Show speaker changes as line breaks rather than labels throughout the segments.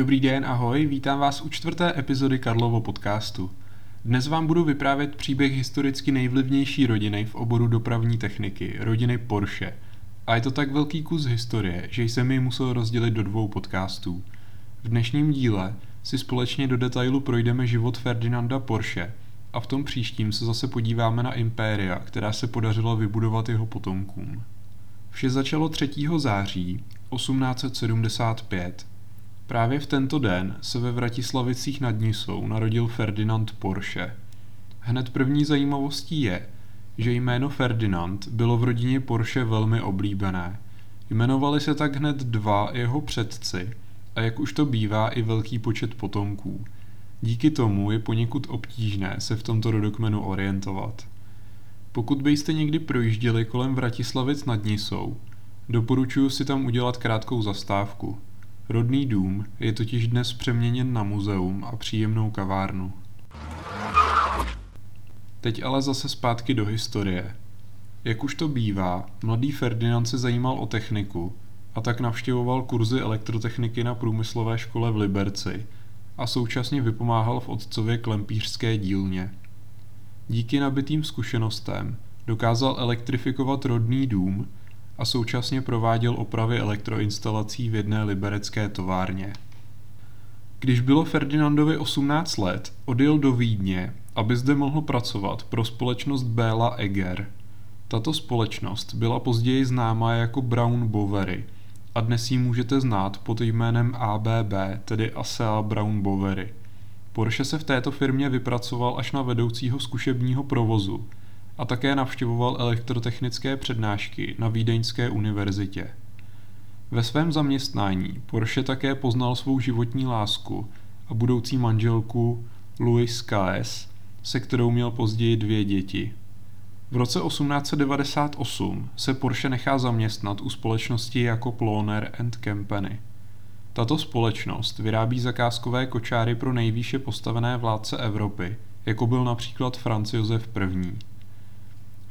Dobrý den, ahoj, vítám vás u čtvrté epizody Karlovo podcastu. Dnes vám budu vyprávět příběh historicky nejvlivnější rodiny v oboru dopravní techniky, rodiny Porsche. A je to tak velký kus historie, že jsem ji musel rozdělit do dvou podcastů. V dnešním díle si společně do detailu projdeme život Ferdinanda Porsche a v tom příštím se zase podíváme na impéria, která se podařilo vybudovat jeho potomkům. Vše začalo 3. září 1875 Právě v tento den se ve Vratislavicích nad Nisou narodil Ferdinand Porsche. Hned první zajímavostí je, že jméno Ferdinand bylo v rodině Porsche velmi oblíbené. Jmenovali se tak hned dva jeho předci a jak už to bývá i velký počet potomků. Díky tomu je poněkud obtížné se v tomto rodokmenu orientovat. Pokud byste někdy projížděli kolem Vratislavic nad Nisou, doporučuji si tam udělat krátkou zastávku – Rodný dům je totiž dnes přeměněn na muzeum a příjemnou kavárnu. Teď ale zase zpátky do historie. Jak už to bývá, mladý Ferdinand se zajímal o techniku a tak navštěvoval kurzy elektrotechniky na průmyslové škole v Liberci a současně vypomáhal v otcově klempířské dílně. Díky nabitým zkušenostem dokázal elektrifikovat rodný dům a současně prováděl opravy elektroinstalací v jedné liberecké továrně. Když bylo Ferdinandovi 18 let, odjel do Vídně, aby zde mohl pracovat pro společnost Béla Eger. Tato společnost byla později známá jako Brown Bowery a dnes ji můžete znát pod jménem ABB, tedy ASEA Brown Bowery. Porsche se v této firmě vypracoval až na vedoucího zkušebního provozu – a také navštěvoval elektrotechnické přednášky na Vídeňské univerzitě. Ve svém zaměstnání Porsche také poznal svou životní lásku a budoucí manželku Louis K.S., se kterou měl později dvě děti. V roce 1898 se Porsche nechá zaměstnat u společnosti jako Ploner and Company. Tato společnost vyrábí zakázkové kočáry pro nejvýše postavené vládce Evropy, jako byl například Franz Josef I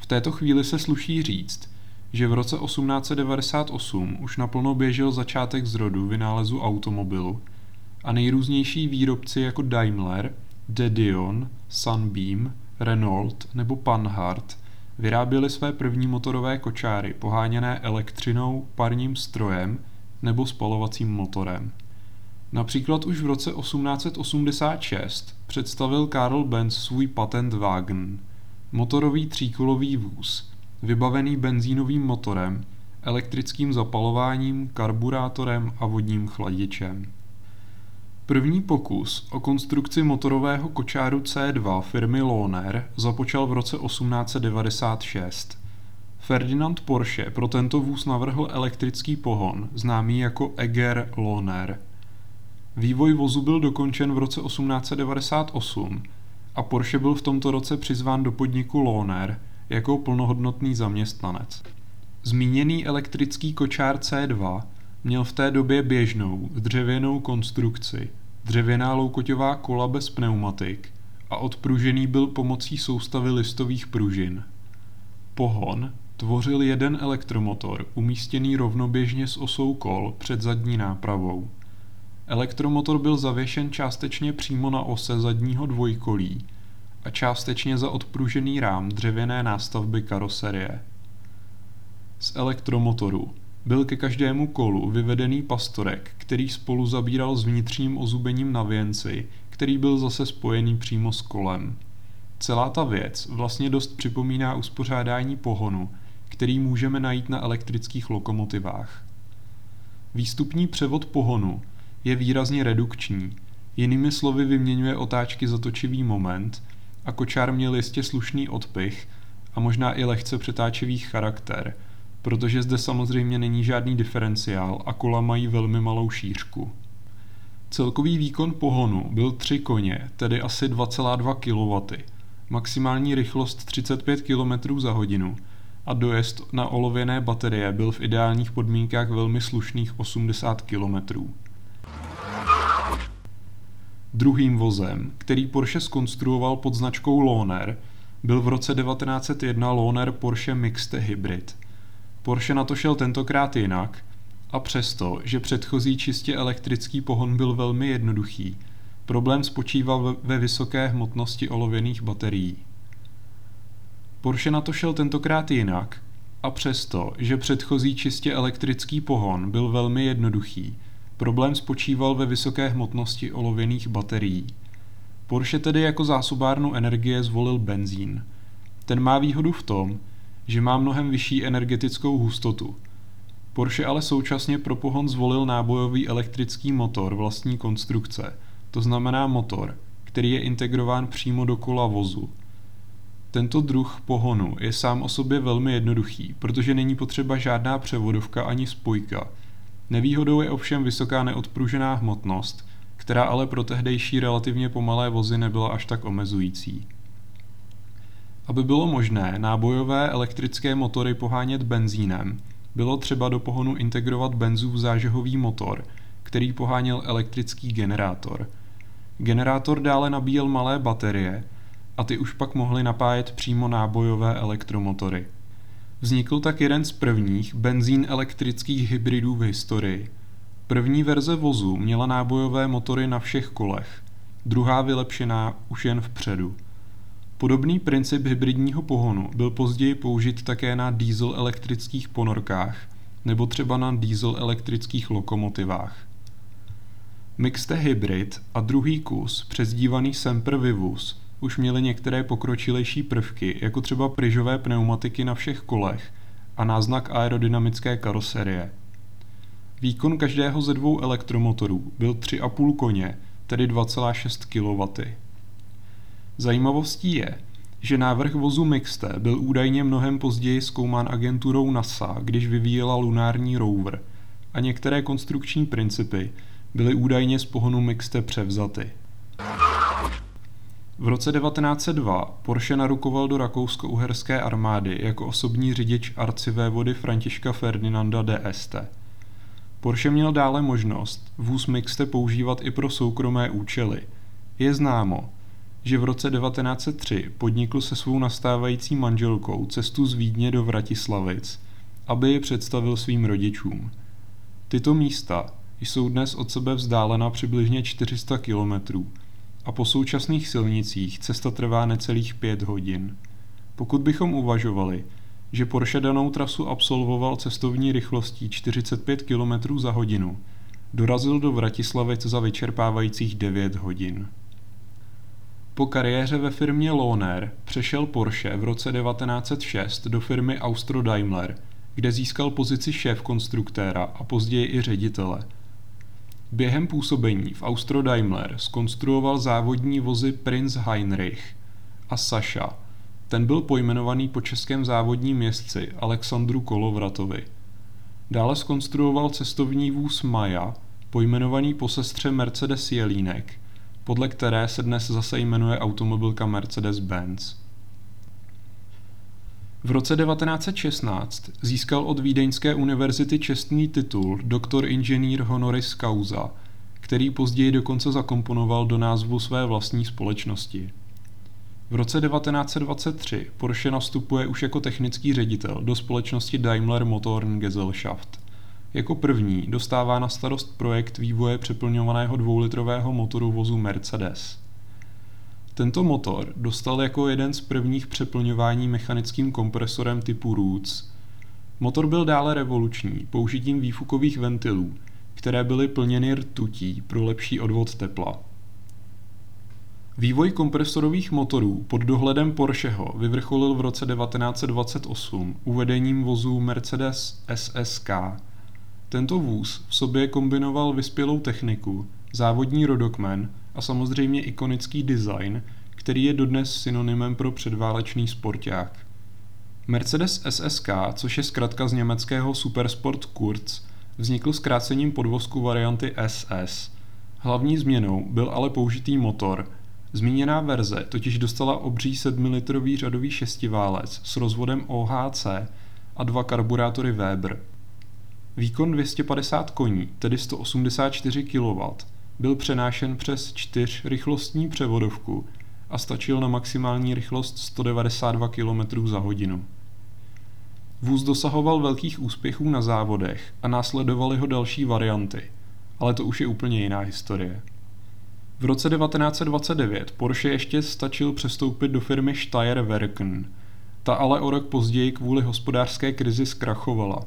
této chvíli se sluší říct, že v roce 1898 už naplno běžel začátek zrodu vynálezu automobilu a nejrůznější výrobci jako Daimler, Dedion, Sunbeam, Renault nebo Panhard vyráběli své první motorové kočáry poháněné elektřinou, parním strojem nebo spalovacím motorem. Například už v roce 1886 představil Karl Benz svůj patent Wagen – Motorový tříkolový vůz, vybavený benzínovým motorem, elektrickým zapalováním, karburátorem a vodním chladičem. První pokus o konstrukci motorového kočáru C2 firmy Lohner započal v roce 1896. Ferdinand Porsche pro tento vůz navrhl elektrický pohon, známý jako Eger Lohner. Vývoj vozu byl dokončen v roce 1898 a Porsche byl v tomto roce přizván do podniku Lohner jako plnohodnotný zaměstnanec. Zmíněný elektrický kočár C2 měl v té době běžnou dřevěnou konstrukci, dřevěná loukoťová kola bez pneumatik a odpružený byl pomocí soustavy listových pružin. Pohon tvořil jeden elektromotor umístěný rovnoběžně s osou kol před zadní nápravou. Elektromotor byl zavěšen částečně přímo na ose zadního dvojkolí a částečně za odpružený rám dřevěné nástavby karoserie. Z elektromotoru byl ke každému kolu vyvedený pastorek, který spolu zabíral s vnitřním ozubením na věnci, který byl zase spojený přímo s kolem. Celá ta věc vlastně dost připomíná uspořádání pohonu, který můžeme najít na elektrických lokomotivách. Výstupní převod pohonu je výrazně redukční. Jinými slovy vyměňuje otáčky za točivý moment a kočár měl jistě slušný odpich a možná i lehce přetáčivý charakter, protože zde samozřejmě není žádný diferenciál a kola mají velmi malou šířku. Celkový výkon pohonu byl 3 koně, tedy asi 2,2 kW, maximální rychlost 35 km za hodinu a dojezd na olověné baterie byl v ideálních podmínkách velmi slušných 80 km. Druhým vozem, který Porsche skonstruoval pod značkou Lohner, byl v roce 1901 Lohner Porsche Mixed Hybrid. Porsche na to šel tentokrát jinak A přesto, že předchozí čistě elektrický pohon byl velmi jednoduchý, problém spočíval ve vysoké hmotnosti olověných baterií. Porsche na to šel tentokrát jinak a přesto, že předchozí čistě elektrický pohon byl velmi jednoduchý, problém spočíval ve vysoké hmotnosti olověných baterií. Porsche tedy jako zásobárnu energie zvolil benzín. Ten má výhodu v tom, že má mnohem vyšší energetickou hustotu. Porsche ale současně pro pohon zvolil nábojový elektrický motor vlastní konstrukce, to znamená motor, který je integrován přímo do kola vozu. Tento druh pohonu je sám o sobě velmi jednoduchý, protože není potřeba žádná převodovka ani spojka. Nevýhodou je ovšem vysoká neodpružená hmotnost, která ale pro tehdejší relativně pomalé vozy nebyla až tak omezující. Aby bylo možné nábojové elektrické motory pohánět benzínem, bylo třeba do pohonu integrovat benzův zážehový motor, který poháněl elektrický generátor. Generátor dále nabíjel malé baterie a ty už pak mohly napájet přímo nábojové elektromotory. Vznikl tak jeden z prvních benzín elektrických hybridů v historii. První verze vozu měla nábojové motory na všech kolech, druhá vylepšená už jen vpředu. Podobný princip hybridního pohonu byl později použit také na diesel elektrických ponorkách nebo třeba na diesel elektrických lokomotivách. Mixte Hybrid a druhý kus, přezdívaný Semper Vivus, už měly některé pokročilejší prvky, jako třeba pryžové pneumatiky na všech kolech a náznak aerodynamické karoserie. Výkon každého ze dvou elektromotorů byl 3,5 koně, tedy 2,6 kW. Zajímavostí je, že návrh vozu Mixte byl údajně mnohem později zkoumán agenturou NASA, když vyvíjela lunární rover a některé konstrukční principy byly údajně z pohonu Mixte převzaty. V roce 1902 Porsche narukoval do rakousko-uherské armády jako osobní řidič arcivévody Františka Ferdinanda d'Este. Porsche měl dále možnost vůz Mixte používat i pro soukromé účely. Je známo, že v roce 1903 podnikl se svou nastávající manželkou cestu z Vídně do Vratislavic, aby ji představil svým rodičům. Tyto místa jsou dnes od sebe vzdálena přibližně 400 kilometrů a po současných silnicích cesta trvá necelých pět hodin. Pokud bychom uvažovali, že Porsche danou trasu absolvoval cestovní rychlostí 45 km za hodinu, dorazil do Vratislavic za vyčerpávajících 9 hodin. Po kariéře ve firmě Lohner přešel Porsche v roce 1906 do firmy Austro Daimler, kde získal pozici šéf konstruktéra a později i ředitele – Během působení v Austro Daimler skonstruoval závodní vozy Prinz Heinrich a Saša. Ten byl pojmenovaný po českém závodním jezdci Alexandru Kolovratovi. Dále skonstruoval cestovní vůz Maja, pojmenovaný po sestře Mercedes Jelínek, podle které se dnes zase jmenuje automobilka Mercedes-Benz. V roce 1916 získal od Vídeňské univerzity čestný titul doktor inženýr honoris causa, který později dokonce zakomponoval do názvu své vlastní společnosti. V roce 1923 Porsche nastupuje už jako technický ředitel do společnosti Daimler Motoren Gesellschaft. Jako první dostává na starost projekt vývoje přeplňovaného dvoulitrového motoru vozu Mercedes. Tento motor dostal jako jeden z prvních přeplňování mechanickým kompresorem typu Roots. Motor byl dále revoluční použitím výfukových ventilů, které byly plněny rtutí pro lepší odvod tepla. Vývoj kompresorových motorů pod dohledem Porscheho vyvrcholil v roce 1928 uvedením vozů Mercedes SSK. Tento vůz v sobě kombinoval vyspělou techniku, závodní rodokmen a samozřejmě ikonický design, který je dodnes synonymem pro předválečný sporták. Mercedes SSK, což je zkratka z německého Supersport Kurz, vznikl zkrácením podvozku varianty SS. Hlavní změnou byl ale použitý motor. Zmíněná verze totiž dostala obří 7-litrový řadový šestiválec s rozvodem OHC a dva karburátory Weber. Výkon 250 koní, tedy 184 kW, byl přenášen přes čtyřrychlostní převodovku a stačil na maximální rychlost 192 km za hodinu. Vůz dosahoval velkých úspěchů na závodech a následovaly ho další varianty, ale to už je úplně jiná historie. V roce 1929 Porsche ještě stačil přestoupit do firmy Steyr-Werken. Ta ale o rok později kvůli hospodářské krizi zkrachovala.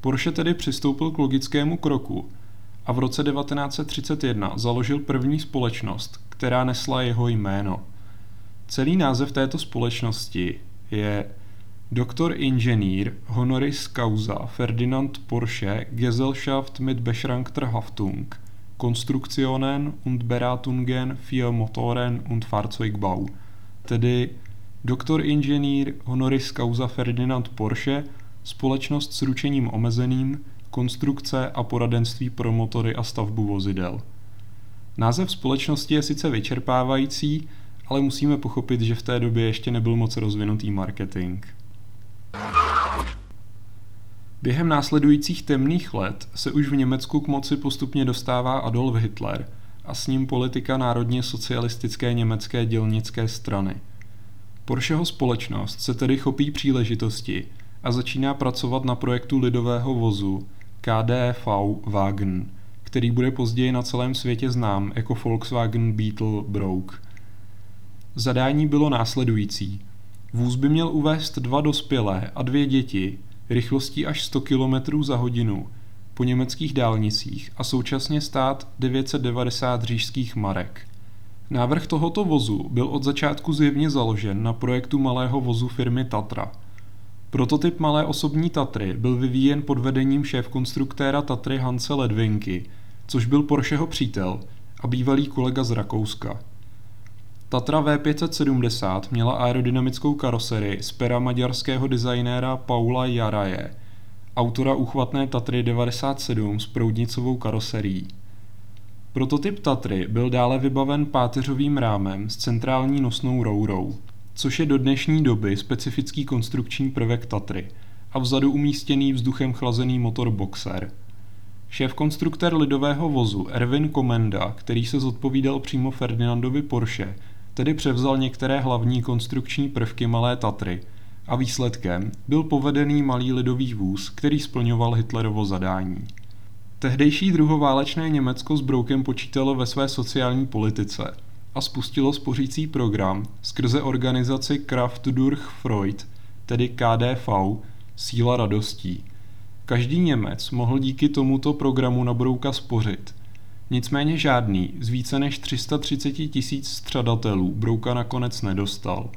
Porsche tedy přistoupil k logickému kroku a v roce 1931 založil první společnost, která nesla jeho jméno. Celý název této společnosti je Doktor Inženýr honoris causa Ferdinand Porsche Gesellschaft mit beschränkter Haftung Konstruktionen und Beratungen für Motoren und Fahrzeugbau, tedy doktor inženýr honoris causa Ferdinand Porsche, společnost s ručením omezeným, konstrukce a poradenství pro motory a stavbu vozidel. Název společnosti je sice vyčerpávající, ale musíme pochopit, že v té době ještě nebyl moc rozvinutý marketing. Během následujících temných let se už v Německu k moci postupně dostává Adolf Hitler a s ním politika národně socialistické německé dělnické strany. Porscheho společnost se tedy chopí příležitosti a začíná pracovat na projektu lidového vozu KDV Wagen, který bude později na celém světě znám jako Volkswagen Beetle Brouk. Zadání bylo následující. Vůz by měl uvést dva dospělé a dvě děti rychlostí až 100 km za hodinu po německých dálnicích a současně stát 990 řížských marek. Návrh tohoto vozu byl od začátku zjevně založen na projektu malého vozu firmy Tatra. Prototyp malé osobní Tatry byl vyvíjen pod vedením šéf-konstruktéra Tatry Hanse Ledvinky, což byl Porscheho přítel a bývalý kolega z Rakouska. Tatra V570 měla aerodynamickou karoserii z pera maďarského designéra Paula Jaraje, autora uchvatné Tatry 97 s proudnicovou karoserií. Prototyp Tatry byl dále vybaven páteřovým rámem s centrální nosnou rourou, což je do dnešní doby specifický konstrukční prvek Tatry a vzadu umístěný vzduchem chlazený motor Boxer. Šéf-konstruktér lidového vozu Erwin Komenda, který se zodpovídal přímo Ferdinandovi Porsche, tedy převzal některé hlavní konstrukční prvky Malé Tatry a výsledkem byl povedený malý lidový vůz, který splňoval Hitlerovo zadání. Tehdejší druhoválečné Německo s Broukem počítalo ve své sociální politice a spustilo spořící program skrze organizaci Kraft durch Freud, tedy KDV, Síla radostí. Každý Němec mohl díky tomuto programu na Brouka spořit – Nicméně žádný z více než 330 tisíc střadatelů Brouka nakonec nedostal.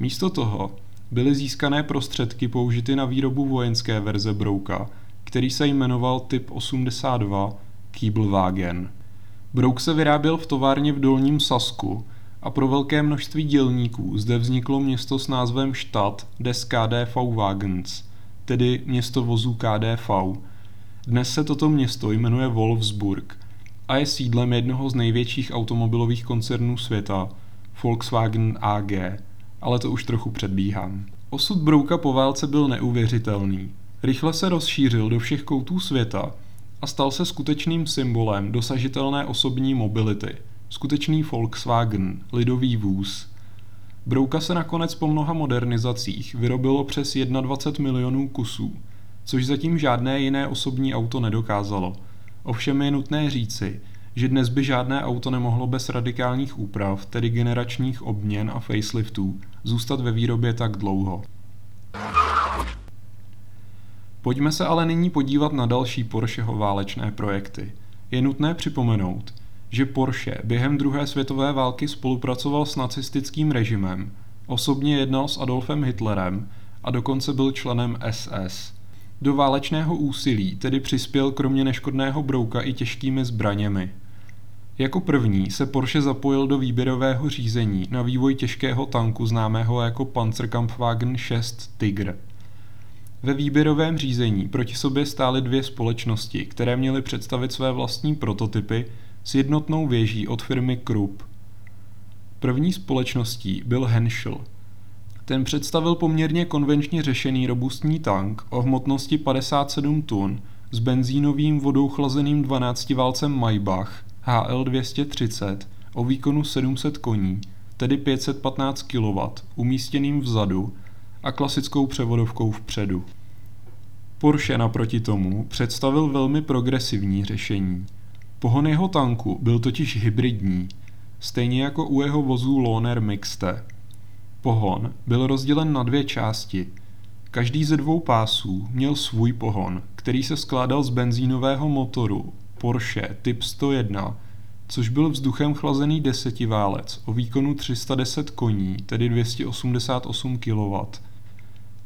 Místo toho byly získané prostředky použity na výrobu vojenské verze Brouka, který se jmenoval Typ 82 Kiebelwagen. Brouk se vyráběl v továrně v Dolním Sasku a pro velké množství dělníků zde vzniklo město s názvem Stadt des KDV Wagens, tedy město vozů KDV. Dnes se toto město jmenuje Wolfsburg – a je sídlem jednoho z největších automobilových koncernů světa, Volkswagen AG, ale to už trochu předbíhám. Osud Brouka po válce byl neuvěřitelný. Rychle se rozšířil do všech koutů světa a stal se skutečným symbolem dosažitelné osobní mobility. Skutečný Volkswagen, lidový vůz. Brouka se nakonec po mnoha modernizacích vyrobilo přes 21 milionů kusů, což zatím žádné jiné osobní auto nedokázalo – Ovšem je nutné říci, že dnes by žádné auto nemohlo bez radikálních úprav, tedy generačních obměn a faceliftů, zůstat ve výrobě tak dlouho. Pojďme se ale nyní podívat na další Porscheho válečné projekty. Je nutné připomenout, že Porsche během druhé světové války spolupracoval s nacistickým režimem, osobně jednal s Adolfem Hitlerem a dokonce byl členem SS. Do válečného úsilí tedy přispěl kromě neškodného brouka i těžkými zbraněmi. Jako první se Porsche zapojil do výběrového řízení na vývoj těžkého tanku známého jako Panzerkampfwagen 6 Tiger. Ve výběrovém řízení proti sobě stály dvě společnosti, které měly představit své vlastní prototypy s jednotnou věží od firmy Krupp. První společností byl Henschel – ten představil poměrně konvenčně řešený robustní tank o hmotnosti 57 tun s benzínovým vodou chlazeným 12 válcem Maybach HL230 o výkonu 700 koní, tedy 515 kW, umístěným vzadu a klasickou převodovkou vpředu. Porsche naproti tomu představil velmi progresivní řešení. Pohon jeho tanku byl totiž hybridní, stejně jako u jeho vozů Lohner Mixte. Pohon byl rozdělen na dvě části. Každý ze dvou pásů měl svůj pohon, který se skládal z benzínového motoru Porsche Typ 101, což byl vzduchem chlazený desetiválec o výkonu 310 koní, tedy 288 kW.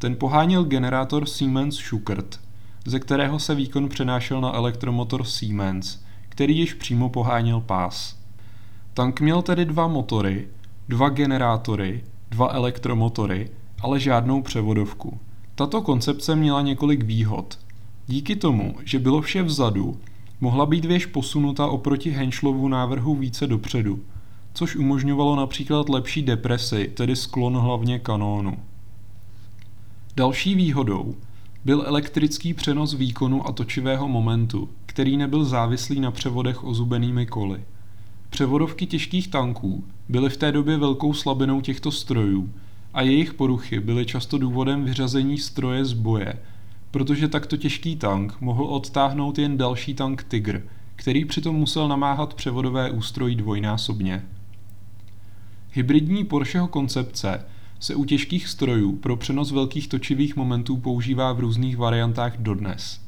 Ten poháněl generátor Siemens Schuckert, ze kterého se výkon přenášel na elektromotor Siemens, který již přímo poháněl pás. Tank měl tedy dva motory, dva generátory, dva elektromotory, ale žádnou převodovku. Tato koncepce měla několik výhod. Díky tomu, že bylo vše vzadu, mohla být věž posunuta oproti Henschlovu návrhu více dopředu, což umožňovalo například lepší depresi, tedy sklon hlavně kanónu. Další výhodou byl elektrický přenos výkonu a točivého momentu, který nebyl závislý na převodech ozubenými koly. Převodovky těžkých tanků byly v té době velkou slabinou těchto strojů a jejich poruchy byly často důvodem vyřazení stroje z boje, protože takto těžký tank mohl odtáhnout jen další tank Tigr, který přitom musel namáhat převodové ústrojí dvojnásobně. Hybridní Porscheho koncepce se u těžkých strojů pro přenos velkých točivých momentů používá v různých variantách dodnes.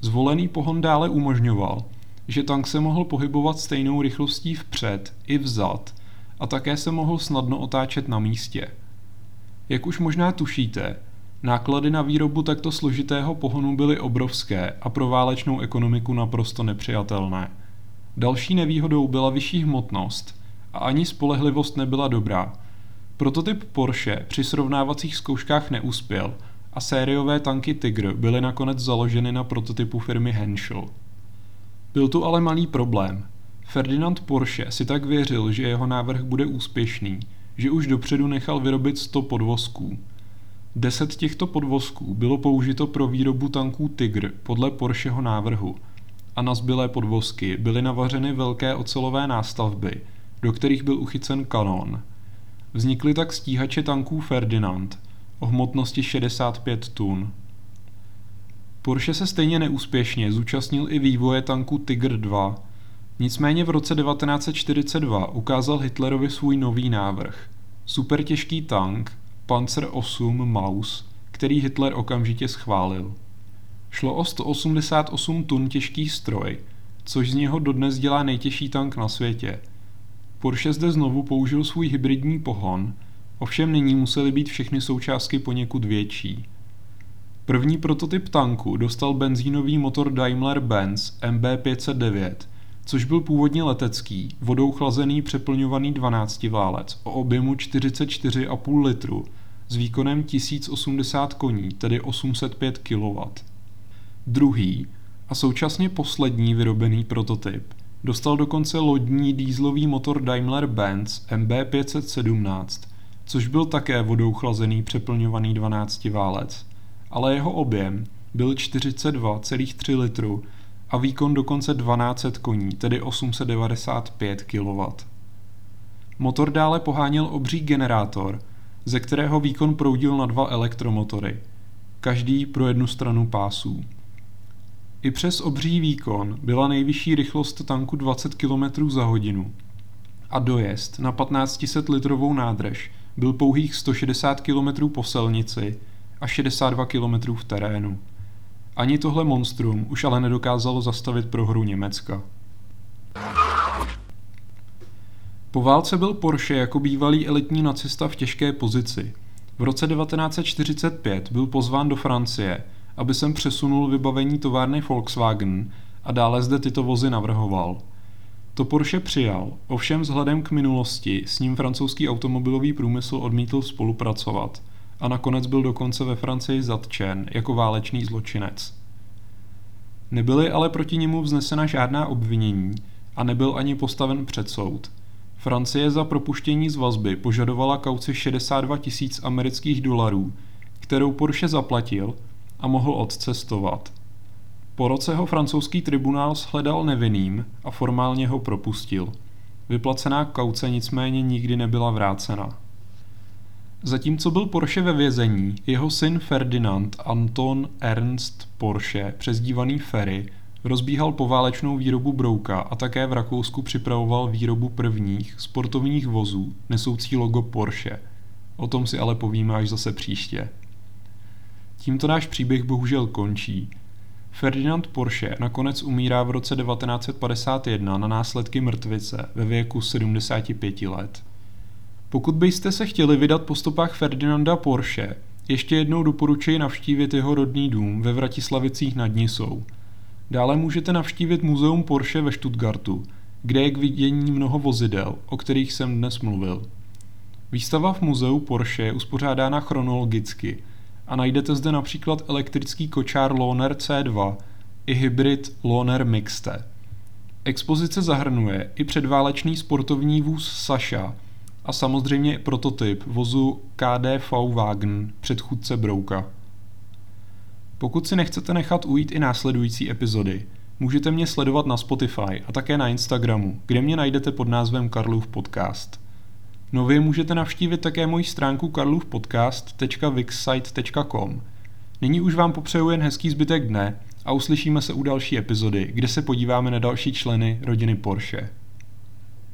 Zvolený pohon dále umožňoval, že tank se mohl pohybovat stejnou rychlostí vpřed i vzad a také se mohl snadno otáčet na místě. Jak už možná tušíte, náklady na výrobu takto složitého pohonu byly obrovské a pro válečnou ekonomiku naprosto nepřijatelné. Další nevýhodou byla vyšší hmotnost a ani spolehlivost nebyla dobrá – Prototyp Porsche při srovnávacích zkouškách neuspěl a sériové tanky Tigr byly nakonec založeny na prototypu firmy Henschel. Byl tu ale malý problém. Ferdinand Porsche si tak věřil, že jeho návrh bude úspěšný, že už dopředu nechal vyrobit 100 podvozků. Deset těchto podvozků bylo použito pro výrobu tanků Tigr podle Porscheho návrhu a na zbylé podvozky byly navařeny velké ocelové nástavby, do kterých byl uchycen kanon – Vznikly tak stíhače tanků Ferdinand o hmotnosti 65 tun. Porsche se stejně neúspěšně zúčastnil i vývoje tanku Tiger 2, nicméně v roce 1942 ukázal Hitlerovi svůj nový návrh. Supertěžký tank Panzer 8 Maus, který Hitler okamžitě schválil. Šlo o 188 tun těžký stroj, což z něho dodnes dělá nejtěžší tank na světě – Porsche zde znovu použil svůj hybridní pohon, ovšem nyní musely být všechny součástky poněkud větší. První prototyp tanku dostal benzínový motor Daimler-Benz MB509, což byl původně letecký, vodou chlazený přeplňovaný 12 válec o objemu 44,5 litru s výkonem 1080 koní, tedy 805 kW. Druhý a současně poslední vyrobený prototyp Dostal dokonce lodní dýzlový motor Daimler-Benz MB517, což byl také vodou chlazený přeplňovaný 12 válec, ale jeho objem byl 42,3 litru a výkon dokonce 1200 koní, tedy 895 kW. Motor dále poháněl obří generátor, ze kterého výkon proudil na dva elektromotory, každý pro jednu stranu pásů. I přes obří výkon byla nejvyšší rychlost tanku 20 km za hodinu a dojezd na 1500 litrovou nádrž byl pouhých 160 km po silnici a 62 km v terénu. Ani tohle monstrum už ale nedokázalo zastavit prohru Německa. Po válce byl Porsche jako bývalý elitní nacista v těžké pozici. V roce 1945 byl pozván do Francie – aby sem přesunul vybavení továrny Volkswagen a dále zde tyto vozy navrhoval. To Porsche přijal, ovšem vzhledem k minulosti s ním francouzský automobilový průmysl odmítl spolupracovat a nakonec byl dokonce ve Francii zatčen jako válečný zločinec. Nebyly ale proti němu vznesena žádná obvinění a nebyl ani postaven před soud. Francie za propuštění z vazby požadovala kauci 62 tisíc amerických dolarů, kterou Porsche zaplatil a mohl odcestovat. Po roce ho francouzský tribunál shledal nevinným a formálně ho propustil. Vyplacená kauce nicméně nikdy nebyla vrácena. Zatímco byl Porsche ve vězení, jeho syn Ferdinand Anton Ernst Porsche, přezdívaný Ferry, rozbíhal poválečnou výrobu brouka a také v Rakousku připravoval výrobu prvních sportovních vozů nesoucí logo Porsche. O tom si ale povíme až zase příště. Tímto náš příběh bohužel končí. Ferdinand Porsche nakonec umírá v roce 1951 na následky mrtvice ve věku 75 let. Pokud byste se chtěli vydat po stopách Ferdinanda Porsche, ještě jednou doporučuji navštívit jeho rodný dům ve Vratislavicích nad Nisou. Dále můžete navštívit muzeum Porsche ve Stuttgartu, kde je k vidění mnoho vozidel, o kterých jsem dnes mluvil. Výstava v muzeu Porsche je uspořádána chronologicky a najdete zde například elektrický kočár Lohner C2 i hybrid Lohner Mixte. Expozice zahrnuje i předválečný sportovní vůz Sasha a samozřejmě prototyp vozu KDV Wagen předchůdce Brouka. Pokud si nechcete nechat ujít i následující epizody, můžete mě sledovat na Spotify a také na Instagramu, kde mě najdete pod názvem Karlův podcast. Nově můžete navštívit také moji stránku karlůvpodcast.wixsite.com. Nyní už vám popřeju jen hezký zbytek dne a uslyšíme se u další epizody, kde se podíváme na další členy rodiny Porsche.